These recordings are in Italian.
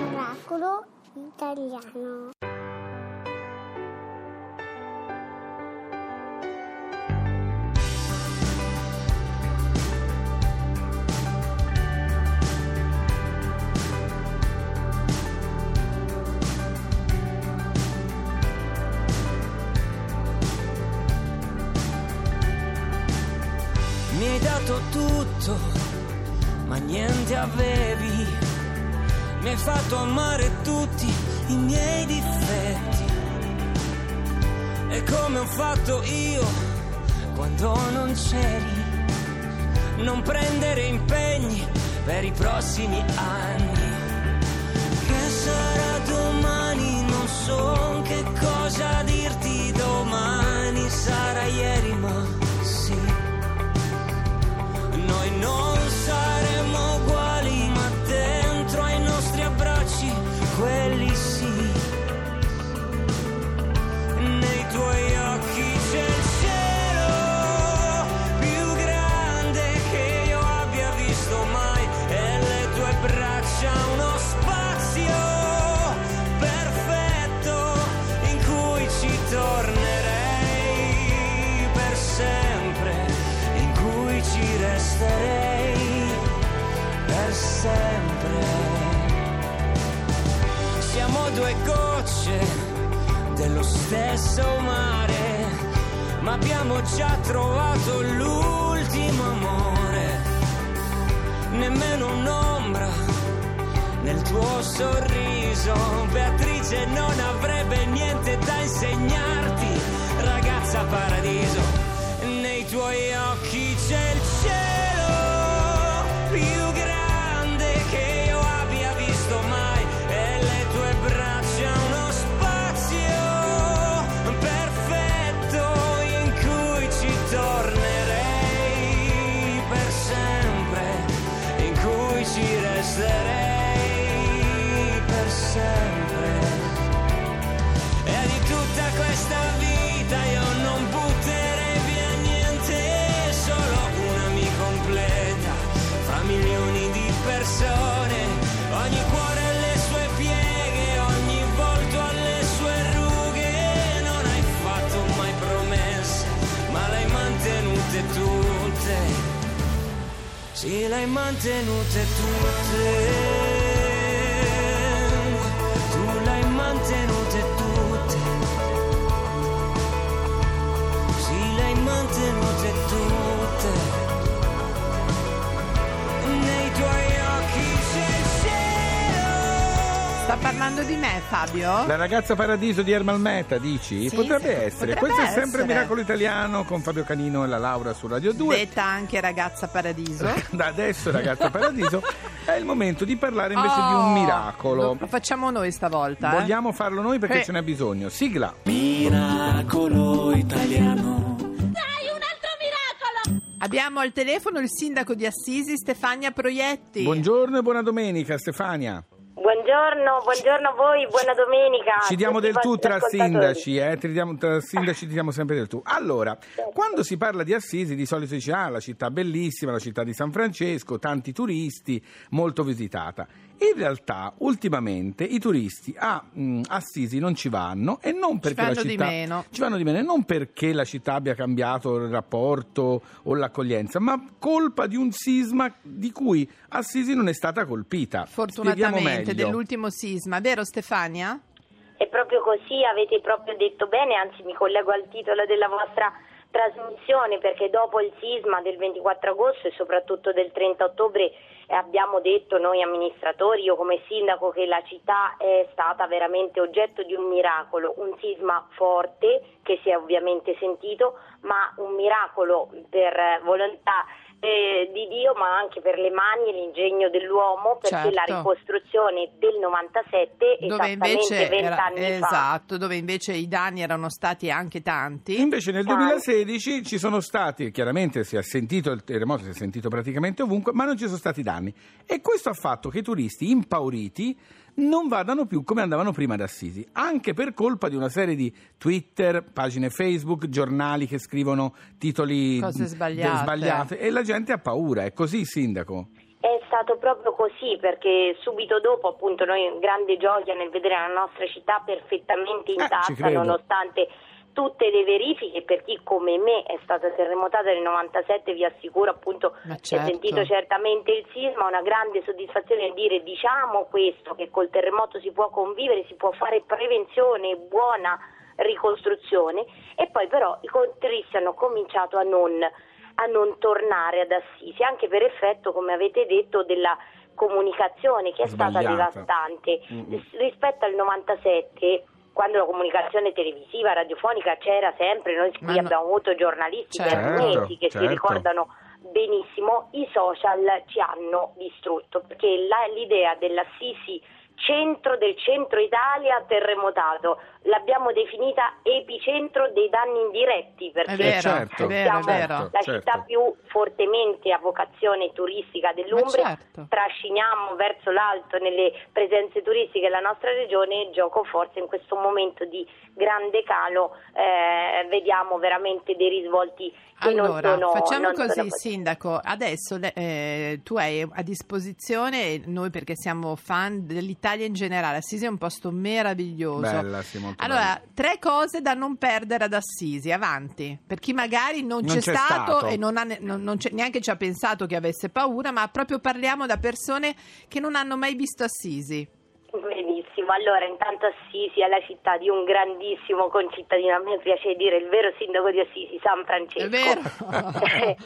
Miracolo italiano. Mi hai dato tutto, ma niente avevi. Mi hai fatto amare tutti i miei difetti. E come ho fatto io quando non c'eri. Non prendere impegni per i prossimi anni. Sempre. Siamo due gocce dello stesso mare, ma abbiamo già trovato l'ultimo amore. Nemmeno un'ombra nel tuo sorriso, Beatrice non avrebbe niente da insegnarti, ragazza paradiso. Nei tuoi occhi hai mantenute tutte. Tu le hai mantenute tutte. Sì, le hai mantenute tutte. Sta parlando di me, Fabio? La ragazza paradiso di Ermal Meta, dici? Sì, potrebbe sì, essere. potrebbe Questo è sempre essere. Miracolo Italiano con Fabio Canino e la Laura su Radio 2. Detta anche ragazza paradiso. Da adesso, ragazza paradiso, è il momento di parlare invece di un Oh, miracolo. Lo facciamo noi stavolta. eh? Vogliamo farlo noi perché Eh. ce n'è bisogno. Sigla. Miracolo italiano. Abbiamo al telefono il sindaco di Assisi, Stefania Proietti. Buongiorno e buona domenica, Stefania. Buongiorno, buongiorno a voi, buona domenica. Ci diamo del tu tra sindaci, eh? Ti diamo- tra sindaci ti diamo sempre del tu. Allora, quando si parla di Assisi, di solito si dice ah, la città bellissima, la città di San Francesco, tanti turisti, molto visitata. In realtà, ultimamente, i turisti a mm, Assisi non ci vanno e non perché la di città meno. ci vanno di meno, e non perché la città abbia cambiato il rapporto o l'accoglienza, ma colpa di un sisma di cui Assisi non è stata colpita. Spieghiamo Fortunatamente, meglio. Dell'ultimo sisma, vero Stefania? È proprio così, avete proprio detto bene, anzi mi collego al titolo della vostra trasmissione perché dopo il sisma del 24 agosto e soprattutto del 30 ottobre eh, abbiamo detto noi amministratori, io come sindaco, che la città è stata veramente oggetto di un miracolo, un sisma forte che si è ovviamente sentito, ma un miracolo per volontà eh, di Dio, ma anche per le mani e l'ingegno dell'uomo, perché la Certo. ricostruzione del 97, Dove esattamente invece, era- vent'anni fa, esatto, dove invece i danni erano stati anche tanti. Invece nel Ah. 2016 ci sono stati, chiaramente si è sentito il terremoto, si è sentito praticamente ovunque, ma non ci sono stati danni. E questo ha fatto che i turisti impauriti non vadano più come andavano prima ad Assisi, anche per colpa di una serie di Twitter, pagine Facebook, giornali che scrivono titoli Cose sbagliate. sbagliate e la gente ha paura. È così, sindaco? è stato proprio così perché subito dopo appunto noi grande gioia nel vedere la nostra città perfettamente Eh, intatta credo. nonostante tutte le verifiche per chi come me è stata terremotata nel 97 vi assicuro appunto Ma si è certo. sentito certamente il sisma una grande soddisfazione nel dire diciamo questo che col terremoto si può convivere si può fare prevenzione buona ricostruzione e poi però i contristi hanno cominciato a non a non tornare ad Assisi, anche per effetto, come avete detto, della comunicazione che è stata Sbagliata. devastante. Mm-mm. S- Rispetto al 97, quando la comunicazione televisiva, radiofonica c'era sempre, noi qui no- abbiamo avuto giornalisti Certo, bernesi che certo. si ricordano benissimo, i social ci hanno distrutto, perché la- l'idea dell'Assisi centro del centro Italia terremotato l'abbiamo definita epicentro dei danni indiretti perché È vero, certo, è vero, è vero. la certo. città più fortemente a vocazione turistica dell'Umbria, Ma certo. trasciniamo verso l'alto nelle presenze turistiche della nostra regione e gioco forse in questo momento di grande calo eh, vediamo veramente dei risvolti che Allora, non sono facciamo non sono così, positivi. Sindaco. Adesso eh, tu hai a disposizione, noi perché siamo fan dell'Italia in generale, Assisi è un posto meraviglioso. Bella, sì, Allora, tre cose da non perdere ad Assisi, avanti. Per chi magari non, Non c'è, c'è stato, stato. e non, ha non- non c'è- neanche ci ha pensato che avesse paura, ma proprio parliamo da persone che non hanno mai visto Assisi. Benissimo, allora intanto Assisi è la città di un grandissimo concittadino, a me piace dire il vero sindaco di Assisi, San Francesco. È vero.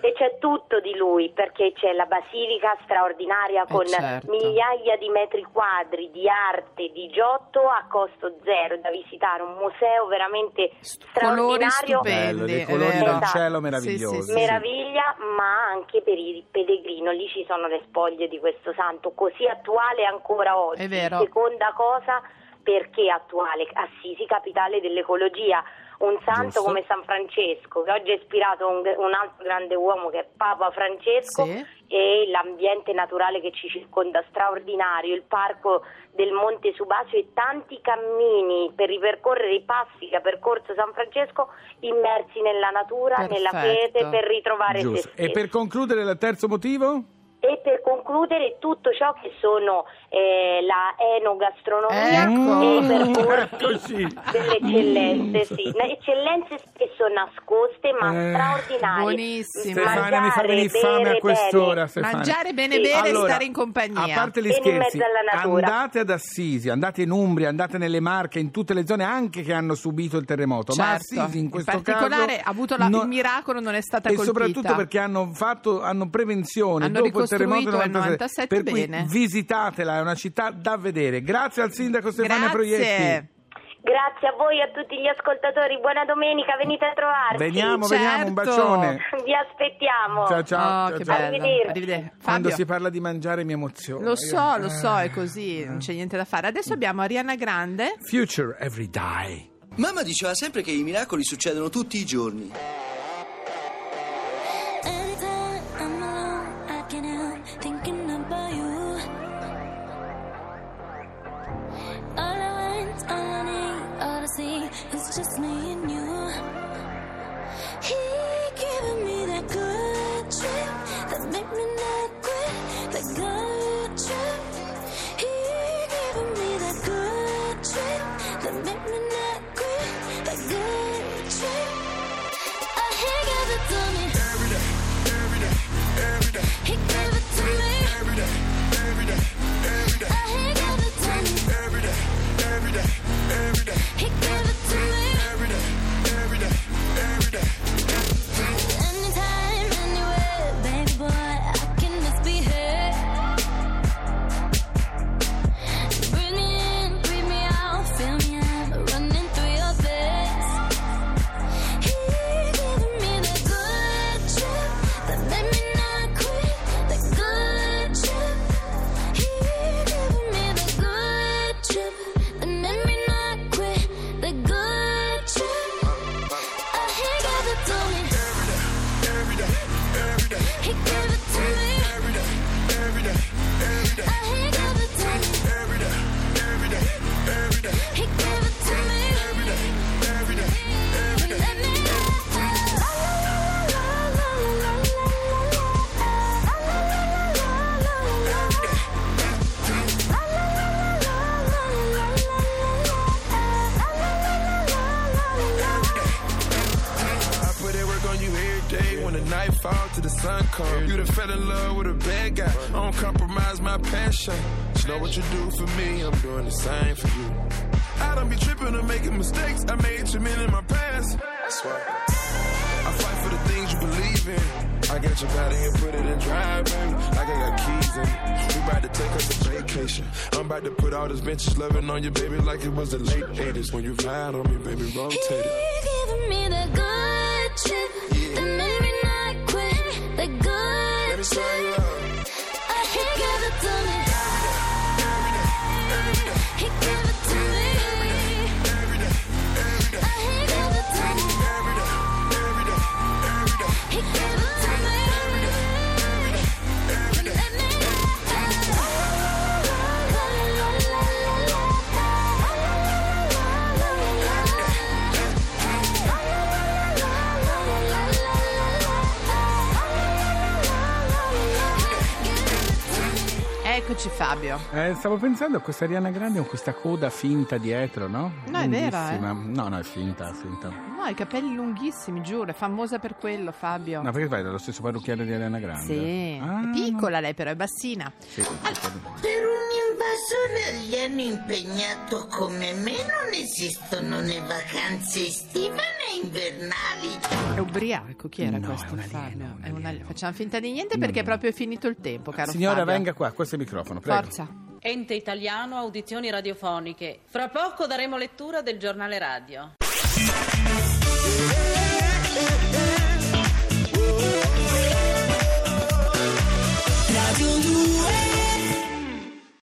e c'è tutto di lui perché c'è la basilica straordinaria Eh, con certo. migliaia di metri quadri di arte, di giotto a costo zero da visitare, un museo veramente St- colori straordinario. stupendi. Bello, dei colori del cielo Sì, meravigliosi. sì, sì. meraviglia, ma anche per il pellegrino. Lì ci sono le spoglie di questo santo, così attuale ancora oggi. È vero. Seconda cosa, perché attuale? Assisi, capitale dell'ecologia. Un santo Giusto. come San Francesco, che oggi ha ispirato un, un altro grande uomo che è Papa Francesco, Sì. e l'ambiente naturale che ci circonda straordinario, il parco del Monte Subasio e tanti cammini per ripercorrere i passi che ha percorso San Francesco immersi nella natura, nella Perfetto. quiete per ritrovare se Giusto. stessi. E per concludere il terzo motivo? E per concludere tutto ciò che sono eh, la enogastronomia Ecco. e i percorsi Ecco, sì. delle eccellenze, sì. Na- eccellenze spesso nascoste ma Eh, straordinarie. buonissime. Stefania mi fa venire fame a quest'ora. bene. Stefania. Mangiare bene, Sì. bere e Allora, stare in compagnia. A parte gli Bene in scherzi, andate ad Assisi, andate in Umbria, andate nelle Marche, in tutte le zone anche che hanno subito il terremoto. Ma Certo. Assisi in questo particolare caso ha avuto la- non- il miracolo, non è stata e colpita. soprattutto perché hanno fatto hanno prevenzione Hanno dopo terremoto del ricostruito il 97. 97 per cui bene. visitatela, è una città da vedere. Grazie al sindaco Stefania Proietti. Grazie. Grazie a voi e a tutti gli ascoltatori, buona domenica, venite a trovarci. Veniamo, Certo. veniamo, un bacione. Vi aspettiamo. Ciao ciao. Oh, ciao, che ciao. bello. Arrivederci. Arrivederci. Quando si parla di mangiare mi emoziona. Lo so, lo so, Eh. è così, non c'è niente da fare. Adesso abbiamo Ariana Grande. Future every day. Mamma diceva sempre che i miracoli succedono tutti i giorni. Sun come. You done fell in love with a bad guy. I don't compromise my passion. You know what you do for me, I'm doing the same for you. I don't be tripping or making mistakes. I made too many in my past. That's why I fight for the things you believe in. I got your body and put it in drive, baby. Like I got keys in it. We about to take us a vacation. I'm about to put all this vintage loving on you, baby, like it was the late 80s. When you ride on me, baby, rotate it. He giving me the good say Fabio. Eh, stavo pensando a questa Ariana Grande con questa coda finta dietro, no? No, è vera, eh. No, no, è finta, è finta. No, i capelli lunghissimi, giuro, è famosa per quello, Fabio. No, perché vai dallo stesso parrucchiere di Ariana Grande? Sì, Ah, è piccola lei però, è bassina. Sì. Per un invasore gli hanno impegnato come me non esistono né vacanze estive né invernali. È ubriaco, chi era No, questo è un alieno, Fabio? un È un ali- alieno. Facciamo finta di niente perché è proprio finito il tempo, caro Signora, Fabio. venga qua, questo è il microfono, prego. Forza. Ente italiano, audizioni radiofoniche. Fra poco daremo lettura del giornale radio.